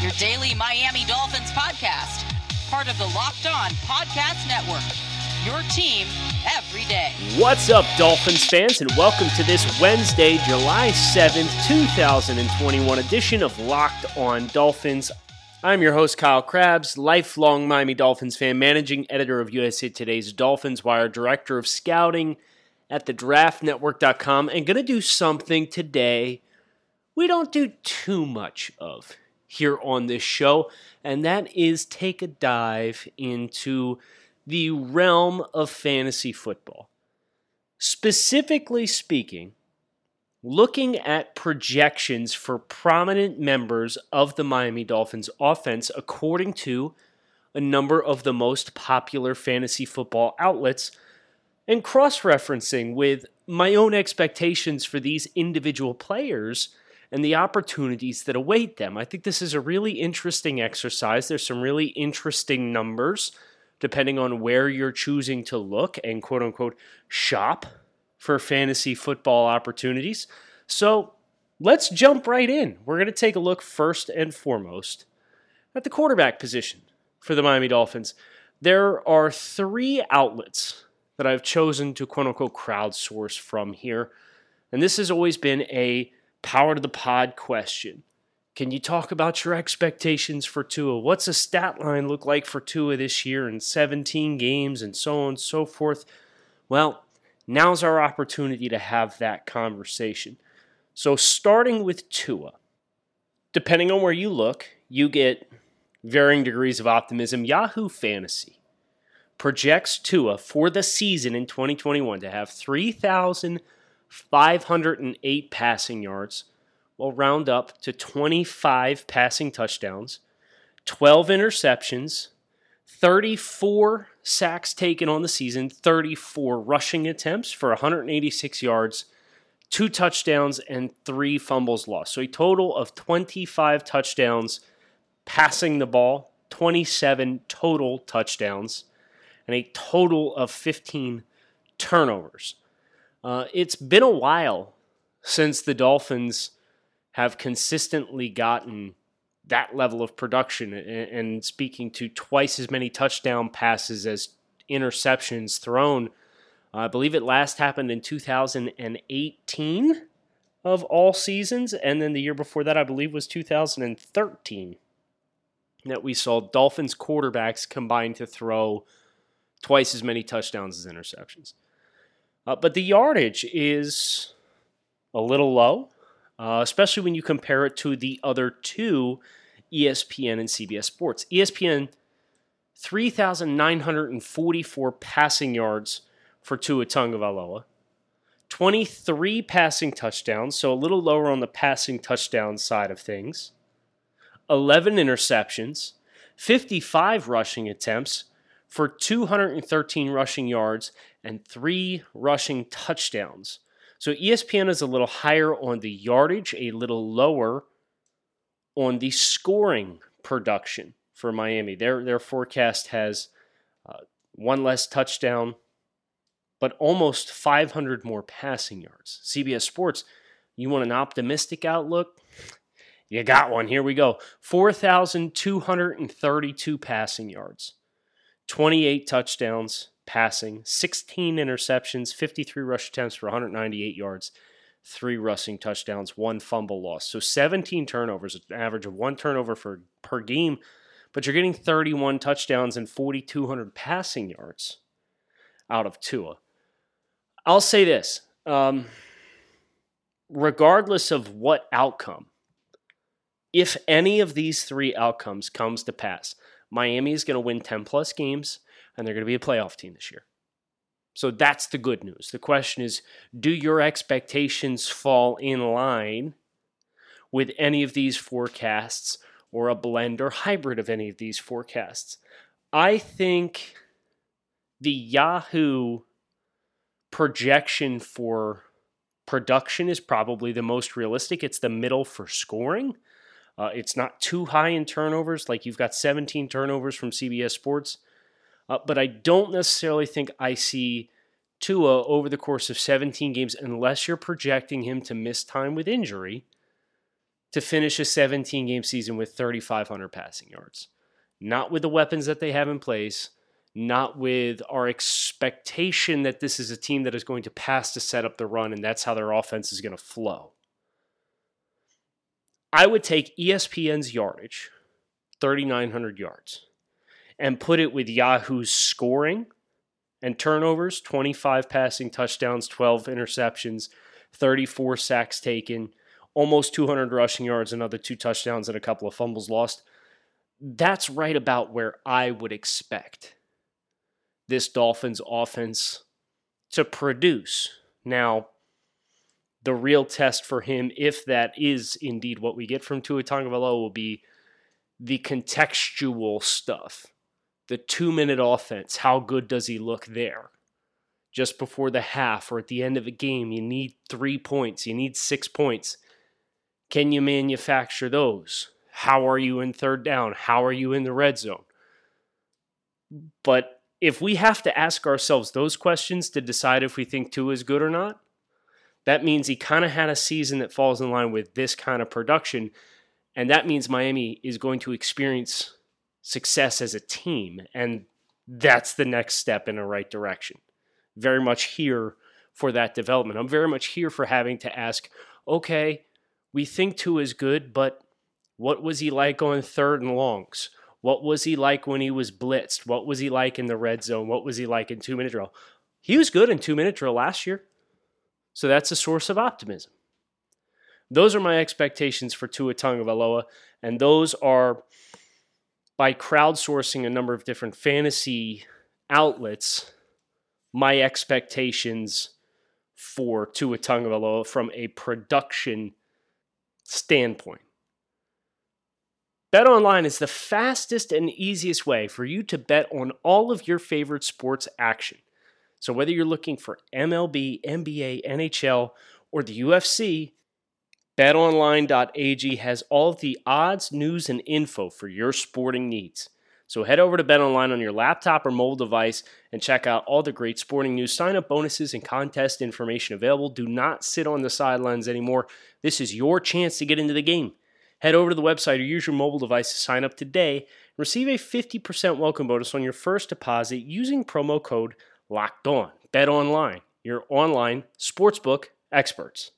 your daily Miami Dolphins podcast, part of the Locked On Podcast Network. Your team every day. What's up, Dolphins fans, and welcome to this Wednesday, July 7th, 2021 edition of Locked On Dolphins. I'm your host, Kyle Crabbs, lifelong Miami Dolphins fan, managing editor of USA Today's Dolphins Wire, director of scouting at thedraftnetwork.com, and going to do something today we don't do too much of here on this show, and that is take a dive into the realm of fantasy football. Specifically speaking, looking at projections for prominent members of the Miami Dolphins offense according to a number of the most popular fantasy football outlets and cross referencing with my own expectations for these individual players and the opportunities that await them. I think this is a really interesting exercise. There's some really interesting numbers depending on where you're choosing to look and quote unquote shop for fantasy football opportunities. So let's jump right in. We're going to take a look first and foremost at the quarterback position for the Miami Dolphins. There are three outlets that I've chosen to quote unquote crowdsource from here. And this has always been a power to the pod question. Can you talk about your expectations for Tua? What's a stat line look like for Tua this year in 17 games and so on and so forth? Well, now's our opportunity to have that conversation. So, starting with Tua, depending on where you look, you get varying degrees of optimism. Yahoo Fantasy projects Tua for the season in 2021 to have 3,000. 508 passing yards will round up to 25 passing touchdowns, 12 interceptions, 34 sacks taken on the season, 34 rushing attempts for 186 yards, two touchdowns, and three fumbles lost. So a total of 25 touchdowns passing the ball, 27 total touchdowns, and a total of 15 turnovers. Uh, it's been a while since the Dolphins have consistently gotten that level of production and, speaking to twice as many touchdown passes as interceptions thrown. I believe it last happened in 2018 of all seasons, and then the year before that, I believe, was 2013 that we saw Dolphins quarterbacks combined to throw twice as many touchdowns as interceptions. Uh, but the yardage is a little low, uh, especially when you compare it to the other two ESPN and CBS Sports. ESPN, 3,944 passing yards for Tua Tagovailoa, 23 passing touchdowns, so a little lower on the passing touchdown side of things, 11 interceptions, 55 rushing attempts for 213 rushing yards and three rushing touchdowns. So ESPN is a little higher on the yardage, a little lower on the scoring production for Miami. Their their forecast has uh, one less touchdown, but almost 500 more passing yards. CBS Sports, you want an optimistic outlook? You got one. Here we go. 4,232 passing yards, 28 touchdowns, passing, 16 interceptions, 53 rush attempts for 198 yards, three rushing touchdowns, one fumble loss. So 17 turnovers, an average of one turnover for per game, but you're getting 31 touchdowns and 4,200 passing yards out of Tua. I'll say this. Um, regardless of what outcome, if any of these three outcomes comes to pass, Miami is going to win 10 plus games and they're going to be a playoff team this year. So that's the good news. The question is do your expectations fall in line with any of these forecasts, or a blend or hybrid of any of these forecasts. I think the Yahoo projection for production is probably the most realistic. It's the middle for scoring. Uh, it's not too high in turnovers, like you've got 17 turnovers from CBS Sports. Uh, but I don't necessarily think I see Tua over the course of 17 games, unless you're projecting him to miss time with injury, to finish a 17 game season with 3,500 passing yards. Not with the weapons that they have in place, not with our expectation that this is a team that is going to pass to set up the run and that's how their offense is going to flow. I would take ESPN's yardage, 3,900 yards, and put it with Yahoo's scoring and turnovers 25 passing touchdowns, 12 interceptions, 34 sacks taken, almost 200 rushing yards, another two touchdowns, and a couple of fumbles lost. That's right about where I would expect this Dolphins offense to produce. Now, the real test for him, if that is indeed what we get from Tua Tagovailoa, will be the contextual stuff the two minute offense, how good does he look there? Just before the half or at the end of a game, you need three points, you need six points. Can you manufacture those? How are you in third down? How are you in the red zone? But if we have to ask ourselves those questions to decide if we think Tua is good or not, that means he kind of had a season that falls in line with this kind of production. And that means Miami is going to experience success as a team. And that's the next step in the right direction. Very much here for that development. I'm very much here for having to ask, okay, we think Tua is good, but what was he like on third and longs? What was he like when he was blitzed? What was he like in the red zone? What was he like in two minute drill? He was good in two minute drill last year. So that's a source of optimism. Those are my expectations for Tua Tagovailoa, and those are by crowdsourcing a number of different fantasy outlets, my expectations for Tua Tagovailoa from a production standpoint. Bet online is the fastest and easiest way for you to bet on all of your favorite sports action. So whether you're looking for MLB, NBA, NHL, or the UFC, BetOnline.ag has all the odds, news, and info for your sporting needs. So head over to BetOnline on your laptop or mobile device and check out all the great sporting news, sign up bonuses, and contest information available. Do not sit on the sidelines anymore. This is your chance to get into the game. Head over to the website or use your mobile device to sign up today and receive a 50% welcome bonus on your first deposit using promo code LOCKED ON. Bet Online, your online sportsbook experts.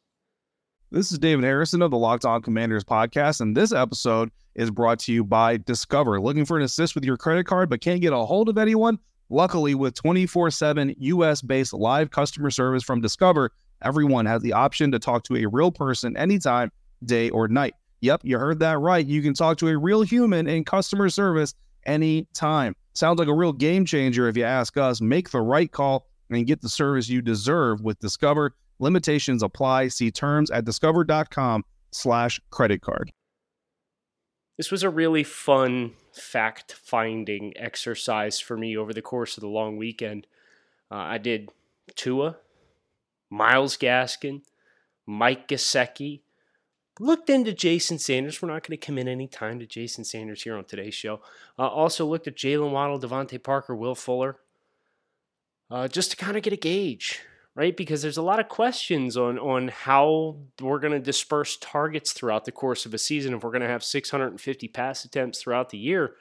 This is David Harrison of the Locked On Commanders podcast, and this episode is brought to you by Discover. Looking for an assist with your credit card but can't get a hold of anyone? Luckily, with 24 7 US based live customer service from Discover, everyone has the option to talk to a real person anytime, day or night. Yep, you heard that right. You can talk to a real human in customer service anytime. Sounds like a real game changer if you ask us. Make the right call and get the service you deserve with Discover. Limitations apply. See terms at discover.com slash credit card. This was a really fun fact finding exercise for me over the course of the long weekend. Uh, I did Tua, Myles Gaskin, Mike Gesicki, looked into Jason Sanders. We're not going to commit any time to Jason Sanders here on today's show. Uh, also looked at Jaylen Waddle, DeVante Parker, Will Fuller, uh, just to kind of get a gauge right? Because there's a lot of questions on on how we're going to disperse targets throughout the course of a season. If we're going to have 650 pass attempts throughout the year,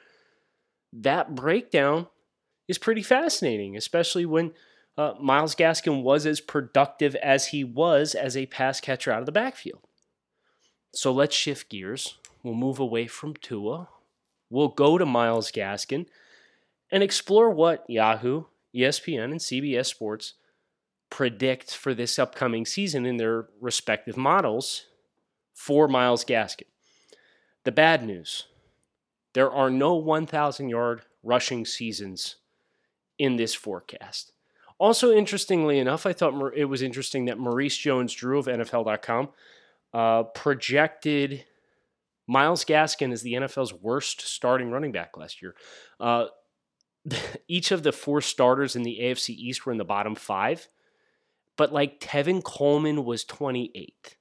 that breakdown is pretty fascinating, especially when uh, Myles Gaskin was as productive as he was as a pass catcher out of the backfield. So let's shift gears. We'll move away from Tua. We'll go to Myles Gaskin and explore what Yahoo, ESPN, and CBS Sports predict for this upcoming season in their respective models for Myles Gaskin. The bad news there are no 1,000 yard rushing seasons in this forecast. Also, interestingly enough, I thought it was interesting that Maurice Jones Drew of NFL.com uh, projected Myles Gaskin is the NFL's worst starting running back last year. Uh, each of the four starters in the AFC East were in the bottom five, but like Tevin Coleman was 28th.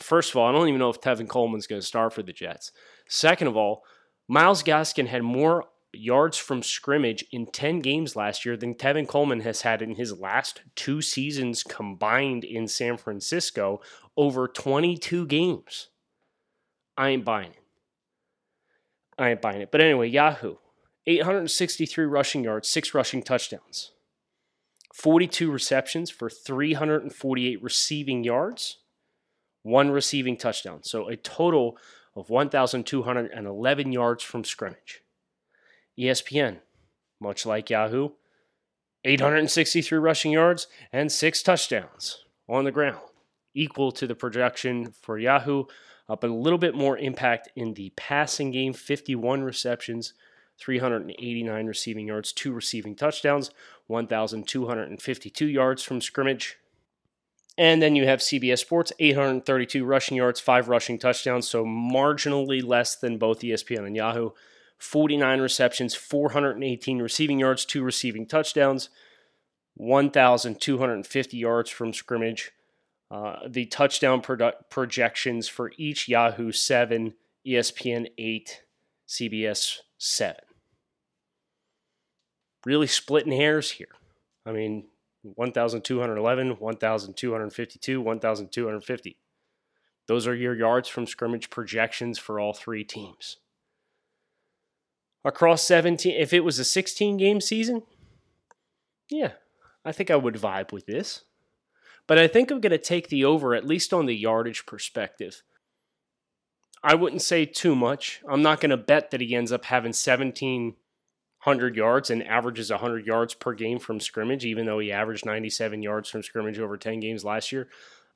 First of all, I don't even know if Tevin Coleman's going to start for the Jets. Second of all, Myles Gaskin had more yards from scrimmage in 10 games last year than Tevin Coleman has had in his last two seasons combined in San Francisco over 22 games. I ain't buying it. I ain't buying it. But anyway, Yahoo 863 rushing yards, six rushing touchdowns, 42 receptions for 348 receiving yards, one receiving touchdown. So a total of 1,211 yards from scrimmage. ESPN, much like Yahoo, 863 rushing yards and six touchdowns on the ground, equal to the projection for Yahoo, uh, but a little bit more impact in the passing game 51 receptions, 389 receiving yards, two receiving touchdowns, 1,252 yards from scrimmage. And then you have CBS Sports, 832 rushing yards, five rushing touchdowns, so marginally less than both ESPN and Yahoo. 49 receptions, 418 receiving yards, two receiving touchdowns, 1,250 yards from scrimmage. Uh, the touchdown projections for each Yahoo 7, ESPN 8, CBS 7. Really splitting hairs here. I mean, 1,211, 1,252, 1,250. Those are your yards from scrimmage projections for all three teams across 17 if it was a 16 game season yeah i think i would vibe with this but i think i'm going to take the over at least on the yardage perspective i wouldn't say too much i'm not going to bet that he ends up having 1700 yards and averages 100 yards per game from scrimmage even though he averaged 97 yards from scrimmage over 10 games last year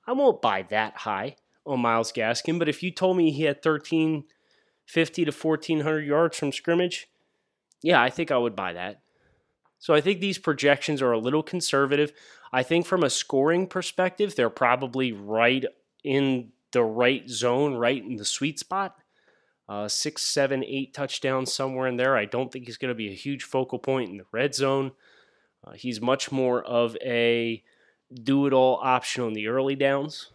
i won't buy that high on Myles gaskin but if you told me he had 1,350 to 1400 yards from scrimmage, yeah, I think I would buy that. So I think these projections are a little conservative. I think from a scoring perspective, they're probably right in the right zone, right in the sweet spot. Uh, six, seven, eight touchdowns somewhere in there. I don't think he's going to be a huge focal point in the red zone. Uh, he's much more of a do it all option on the early downs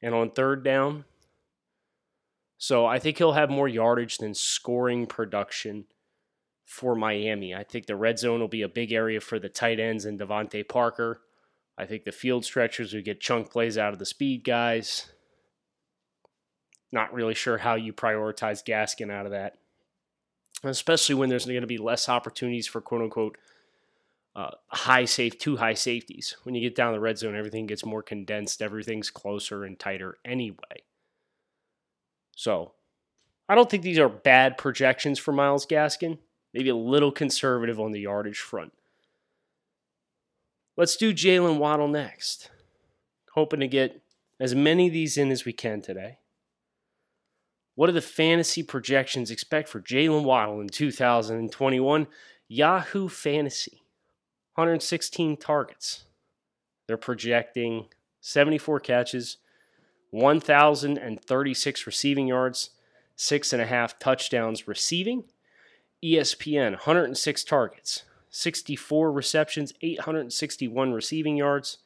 and on third down. So I think he'll have more yardage than scoring production for Miami. I think the red zone will be a big area for the tight ends and DeVante Parker. I think the field stretchers would get chunk plays out of the speed guys. Not really sure how you prioritize Gaskin out of that, especially when there's going to be less opportunities for quote unquote uh, high safe, two high safeties. When you get down the red zone, everything gets more condensed, everything's closer and tighter anyway. So I don't think these are bad projections for Myles Gaskin. Maybe a little conservative on the yardage front. Let's do Jaylen Waddle next. Hoping to get as many of these in as we can today. What do the fantasy projections expect for Jaylen Waddle in 2021? Yahoo Fantasy, 116 targets. They're projecting 74 catches, 1,036 receiving yards, six and a half touchdowns receiving. ESPN, 106 targets, 64 receptions, 861 receiving yards,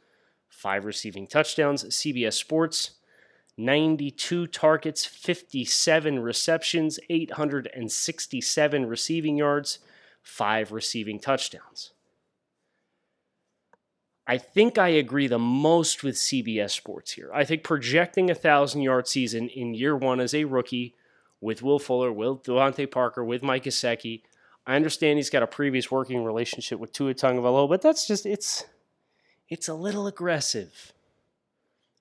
five receiving touchdowns. CBS Sports, 92 targets, 57 receptions, 867 receiving yards, five receiving touchdowns. I think I agree the most with CBS Sports here. I think projecting a thousand yard season in year one as a rookie with Will Fuller, with DeVante Parker, with Mike Gesicki. I understand he's got a previous working relationship with Tua Tagovailoa, but that's just it's it's a little aggressive.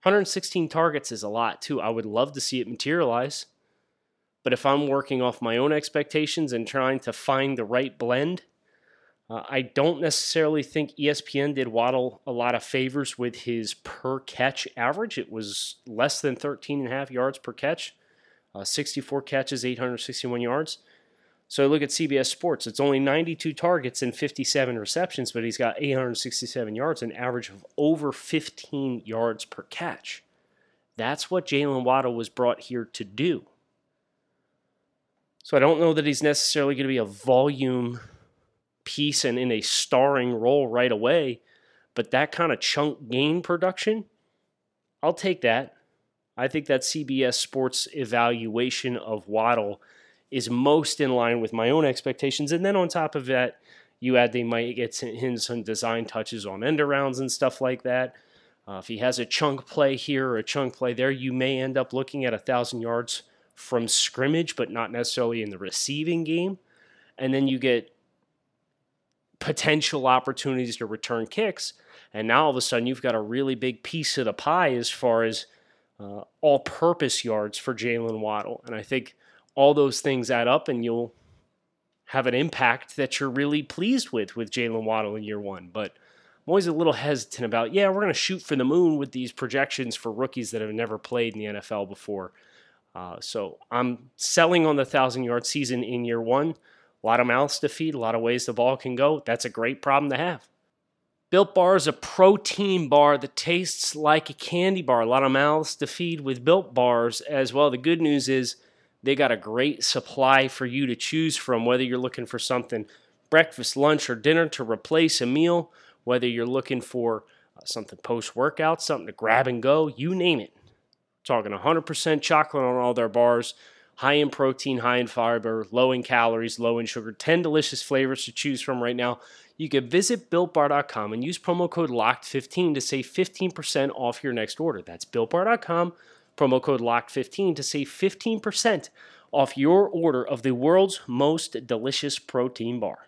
116 targets is a lot too. I would love to see it materialize. But if I'm working off my own expectations and trying to find the right blend, uh, I don't necessarily think ESPN did Waddle a lot of favors with his per catch average. It was less than 13 and a half yards per catch, uh, 64 catches, 861 yards. So look at CBS Sports. It's only 92 targets and 57 receptions, but he's got 867 yards, an average of over 15 yards per catch. That's what Jaylen Waddle was brought here to do. So I don't know that he's necessarily going to be a volume piece and in a starring role right away, but that kind of chunk gain production, I'll take that. I think that CBS Sports evaluation of Waddle is most in line with my own expectations. And then on top of that, you add they might get him some design touches on end arounds and stuff like that. Uh, if he has a chunk play here or a chunk play there, you may end up looking at a thousand yards from scrimmage, but not necessarily in the receiving game. And then you get potential opportunities to return kicks. And now all of a sudden, you've got a really big piece of the pie as far as uh, all purpose yards for Jaylen Waddle. And I think all those things add up, and you'll have an impact that you're really pleased with with Jaylen Waddle in year one. But I'm always a little hesitant about, yeah, we're going to shoot for the moon with these projections for rookies that have never played in the NFL before. Uh, so I'm selling on the thousand yard season in year one. A lot of mouths to feed, a lot of ways the ball can go. That's a great problem to have. Built Bar is a protein bar that tastes like a candy bar. A lot of mouths to feed with Built Bars as well. The good news is they got a great supply for you to choose from, whether you're looking for something breakfast, lunch, or dinner to replace a meal, whether you're looking for uh, something post workout, something to grab and go, you name it. Talking 100% chocolate on all their bars, high in protein, high in fiber, low in calories, low in sugar, 10 delicious flavors to choose from right now. You can visit builtbar.com and use promo code LOCKED15 to save 15% off your next order. That's builtbar.com, promo code LOCKED15 to save 15% off your order of the world's most delicious protein bar.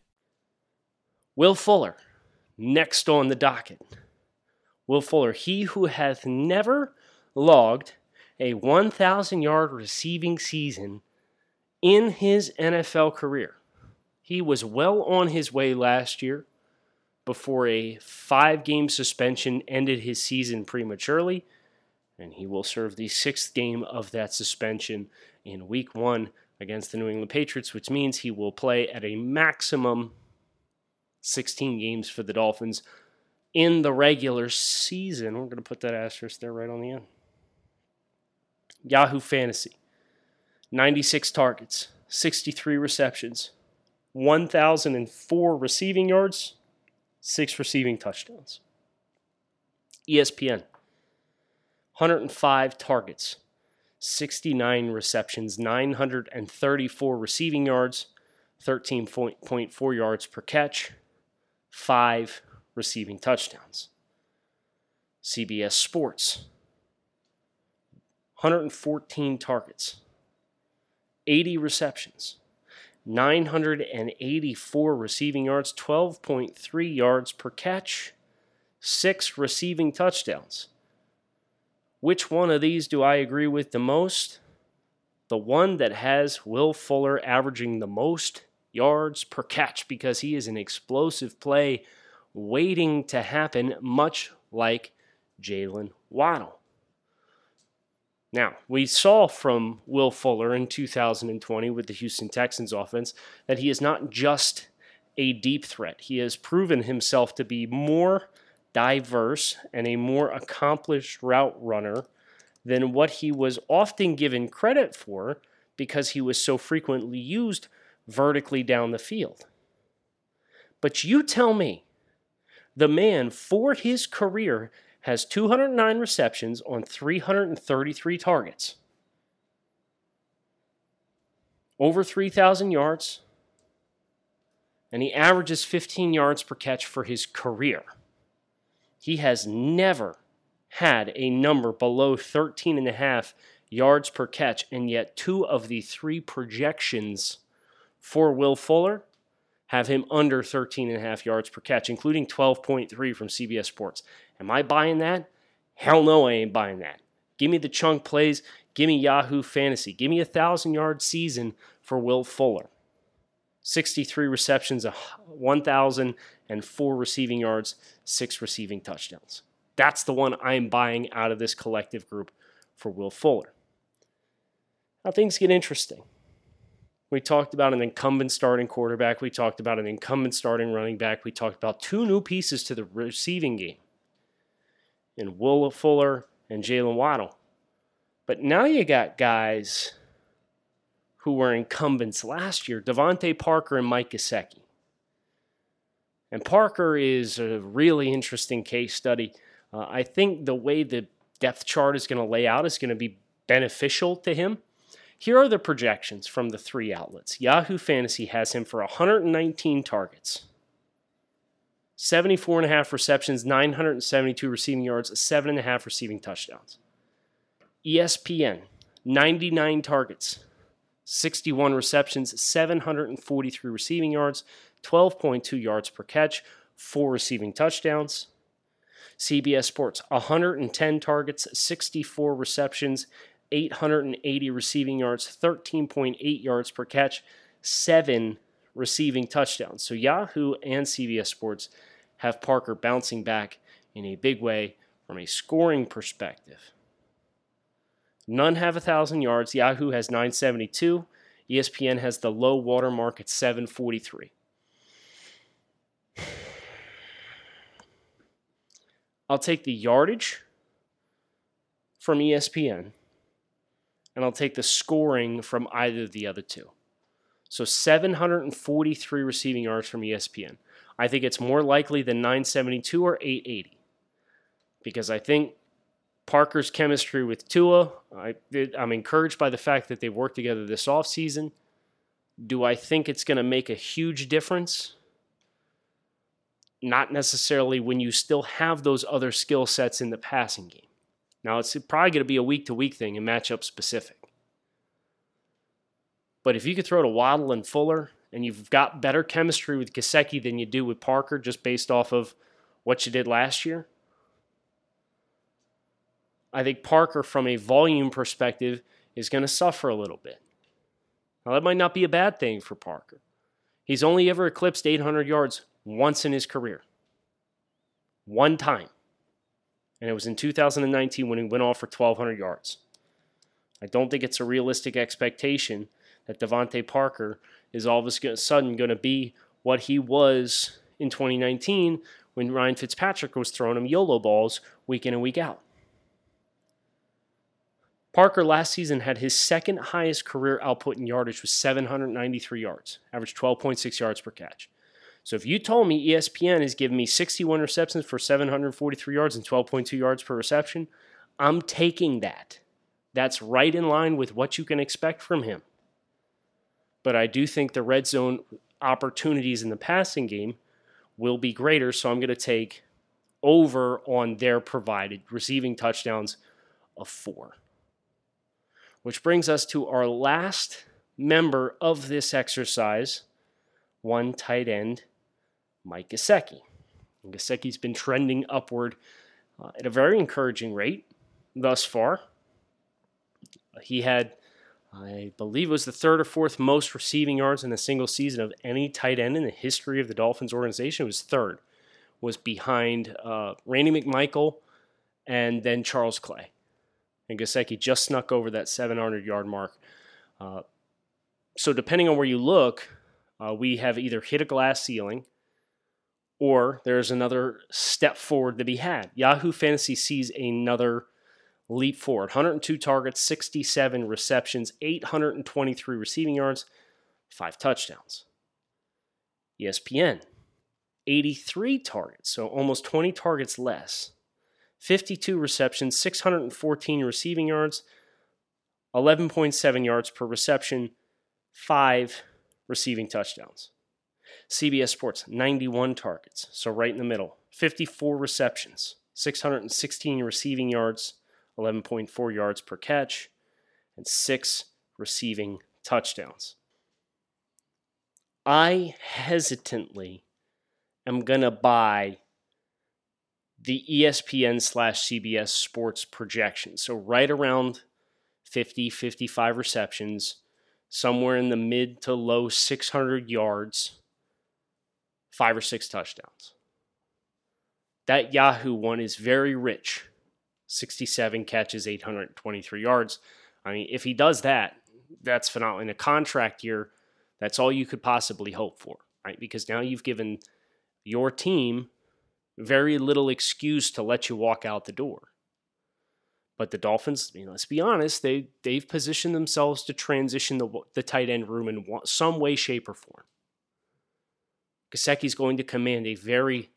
Will Fuller, next on the docket. Will Fuller, he who hath never logged a 1,000 yard receiving season in his NFL career. He was well on his way last year before a five game suspension ended his season prematurely, and he will serve the sixth game of that suspension in week one against the New England Patriots, which means he will play at a maximum 16 games for the Dolphins in the regular season. We're going to put that asterisk there right on the end. Yahoo Fantasy 96 targets, 63 receptions, 1,004 receiving yards, six receiving touchdowns. ESPN 105 targets, 69 receptions, 934 receiving yards, 13.4 yards per catch, five receiving touchdowns. CBS Sports, 114 targets, 80 receptions, 984 receiving yards, 12.3 yards per catch, six receiving touchdowns. Which one of these do I agree with the most? The one that has Will Fuller averaging the most yards per catch because he is an explosive play waiting to happen, much like Jaylen Waddle. Now, we saw from Will Fuller in 2020 with the Houston Texans offense that he is not just a deep threat. He has proven himself to be more diverse and a more accomplished route runner than what he was often given credit for because he was so frequently used vertically down the field. But you tell me, the man for his career has 209 receptions on 333 targets, over 3,000 yards, and he averages 15 yards per catch for his career. He has never had a number below 13 and a half yards per catch, and yet two of the three projections for Will Fuller have him under 13 and a half yards per catch, including 12.3 from CBS Sports. Am I buying that? Hell no, I ain't buying that. Give me the chunk plays. Give me Yahoo Fantasy. Give me a thousand yard season for Will Fuller. 63 receptions, 1,004 receiving yards, six receiving touchdowns. That's the one I'm buying out of this collective group for Will Fuller. Now things get interesting. We talked about an incumbent starting quarterback. We talked about an incumbent starting running back. We talked about two new pieces to the receiving game in Will Fuller and Jaylen Waddle. But now you got guys who were incumbents last year DeVante Parker and Mike Gesicki. And Parker is a really interesting case study. Uh, I think the way the depth chart is going to lay out is going to be beneficial to him here are the projections from the three outlets. Yahoo Fantasy has him for 119 targets, 74 and a half receptions, 972 receiving yards, seven and a half receiving touchdowns. ESPN, 99 targets, 61 receptions, 743 receiving yards, 12.2 yards per catch, four receiving touchdowns. CBS Sports, 110 targets, 64 receptions, 880 receiving yards, 13.8 yards per catch, seven receiving touchdowns. So Yahoo and CBS Sports have Parker bouncing back in a big way from a scoring perspective. None have 1,000 yards. Yahoo has 972. ESPN has the low water mark at 743. I'll take the yardage from ESPN and I'll take the scoring from either of the other two. So 743 receiving yards from ESPN. I think it's more likely than 972 or 880 because I think Parker's chemistry with Tua, I, am encouraged by the fact that they've worked together this offseason. Do I think it's going to make a huge difference? Not necessarily when you still have those other skill sets in the passing game. Now, it's probably going to be a week to week thing and matchup specific. But if you could throw to Waddle and Fuller and you've got better chemistry with Gesicki than you do with Parker just based off of what you did last year, I think Parker, from a volume perspective, is going to suffer a little bit. Now, that might not be a bad thing for Parker. He's only ever eclipsed 800 yards once in his career. One time and it was in 2019 when he went off for 1,200 yards. I don't think it's a realistic expectation that DeVante Parker is all of a sudden going to be what he was in 2019 when Ryan Fitzpatrick was throwing him YOLO balls week in and week out. Parker last season had his second highest career output in yardage with 793 yards, averaged 12.6 yards per catch. So if you told me ESPN is giving me 61 receptions for 743 yards and 12.2 yards per reception, I'm taking that. That's right in line with what you can expect from him. But I do think the red zone opportunities in the passing game will be greater, so I'm going to take over on their provided receiving touchdowns of four. Which brings us to our last member of this exercise one tight end Mike Gesicki. Gesicki's been trending upward uh, at a very encouraging rate thus far. He had, I believe, was the third or fourth most receiving yards in a single season of any tight end in the history of the Dolphins organization. It was third, was behind uh, Randy McMichael and then Charles Clay. And Gesicki just snuck over that 700 yard mark. Uh, so, depending on where you look, uh, we have either hit a glass ceiling or there's another step forward to be had. Yahoo Fantasy sees another leap forward 102 targets, 67 receptions, 823 receiving yards, five touchdowns. ESPN, 83 targets, so almost 20 targets less, 52 receptions, 614 receiving yards, 11.7 yards per reception, five receiving touchdowns. CBS Sports, 91 targets, so right in the middle. 54 receptions, 616 receiving yards, 11.4 yards per catch, and six receiving touchdowns. I hesitantly am going to buy the ESPN slash CBS Sports projection. So right around 50, 55 receptions, somewhere in the mid to low 600 yards, five or six touchdowns. That Yahoo one is very rich 67 catches, 823 yards. I mean, if he does that, that's phenomenal. In a contract year, that's all you could possibly hope for, right? Because now you've given your team very little excuse to let you walk out the door. But the Dolphins, you know, let's be honest, they they've positioned themselves to transition the the tight end room in some way, shape, or form. Gesicki's going to command a very,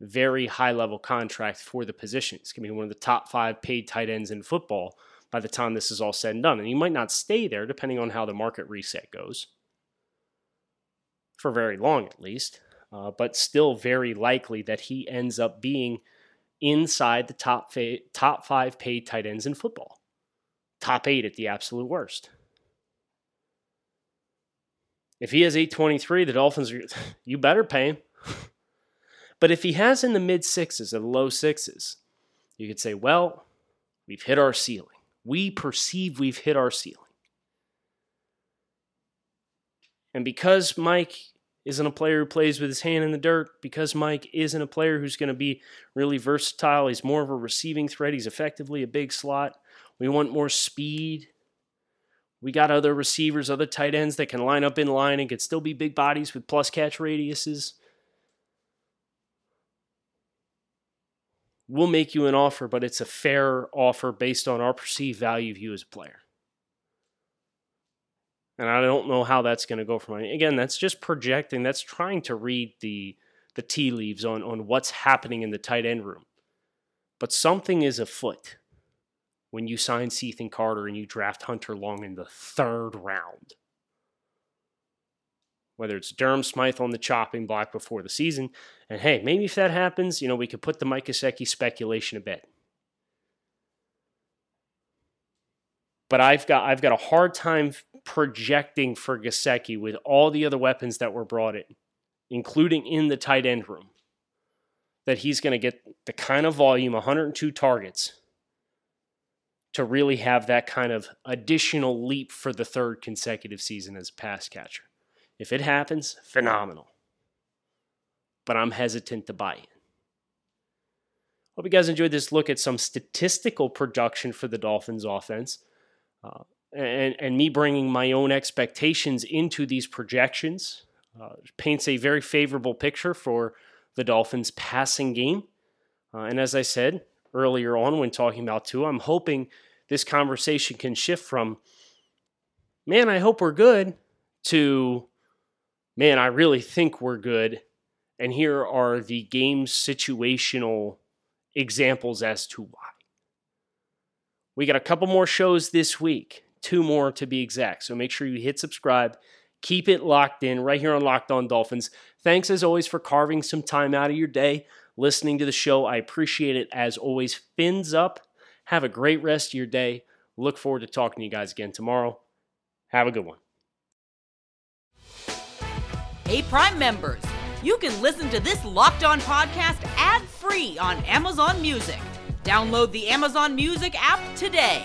very high level contract for the position. He's going to be one of the top five paid tight ends in football by the time this is all said and done. And he might not stay there, depending on how the market reset goes, for very long at least, uh, but still very likely that he ends up being inside the top fa- top five paid tight ends in football, top eight at the absolute worst. If he has 823, the Dolphins are, you better pay him. but if he has in the mid sixes or the low sixes, you could say, well, we've hit our ceiling. We perceive we've hit our ceiling. And because Mike isn't a player who plays with his hand in the dirt because Mike isn't a player who's going to be really versatile. He's more of a receiving threat. He's effectively a big slot. We want more speed. We got other receivers, other tight ends that can line up in line and could still be big bodies with plus catch radiuses. We'll make you an offer, but it's a fair offer based on our perceived value of you as a player. And I don't know how that's going to go for me. Again, that's just projecting. That's trying to read the the tea leaves on on what's happening in the tight end room. But something is afoot when you sign Cethan Carter and you draft Hunter Long in the third round. Whether it's Durham Smythe on the chopping block before the season, and hey, maybe if that happens, you know, we could put the Mike Gesicki speculation a bit. But I've got I've got a hard time projecting for Gesicki with all the other weapons that were brought in, including in the tight end room, that he's going to get the kind of volume, 102 targets, to really have that kind of additional leap for the third consecutive season as a pass catcher. If it happens, phenomenal. But I'm hesitant to buy it. Hope you guys enjoyed this look at some statistical production for the Dolphins offense. Uh, and, and me bringing my own expectations into these projections uh, paints a very favorable picture for the Dolphins' passing game. Uh, and as I said earlier on when talking about Tua, I'm hoping this conversation can shift from, man, I hope we're good, to, man, I really think we're good. And here are the game situational examples as to why. We got a couple more shows this week two more to be exact. So make sure you hit subscribe. Keep it locked in right here on Locked On Dolphins. Thanks as always for carving some time out of your day listening to the show. I appreciate it as always. Fins up. Have a great rest of your day. Look forward to talking to you guys again tomorrow. Have a good one. Hey, Prime members, you can listen to this Locked On podcast ad free on Amazon Music. Download the Amazon Music app today.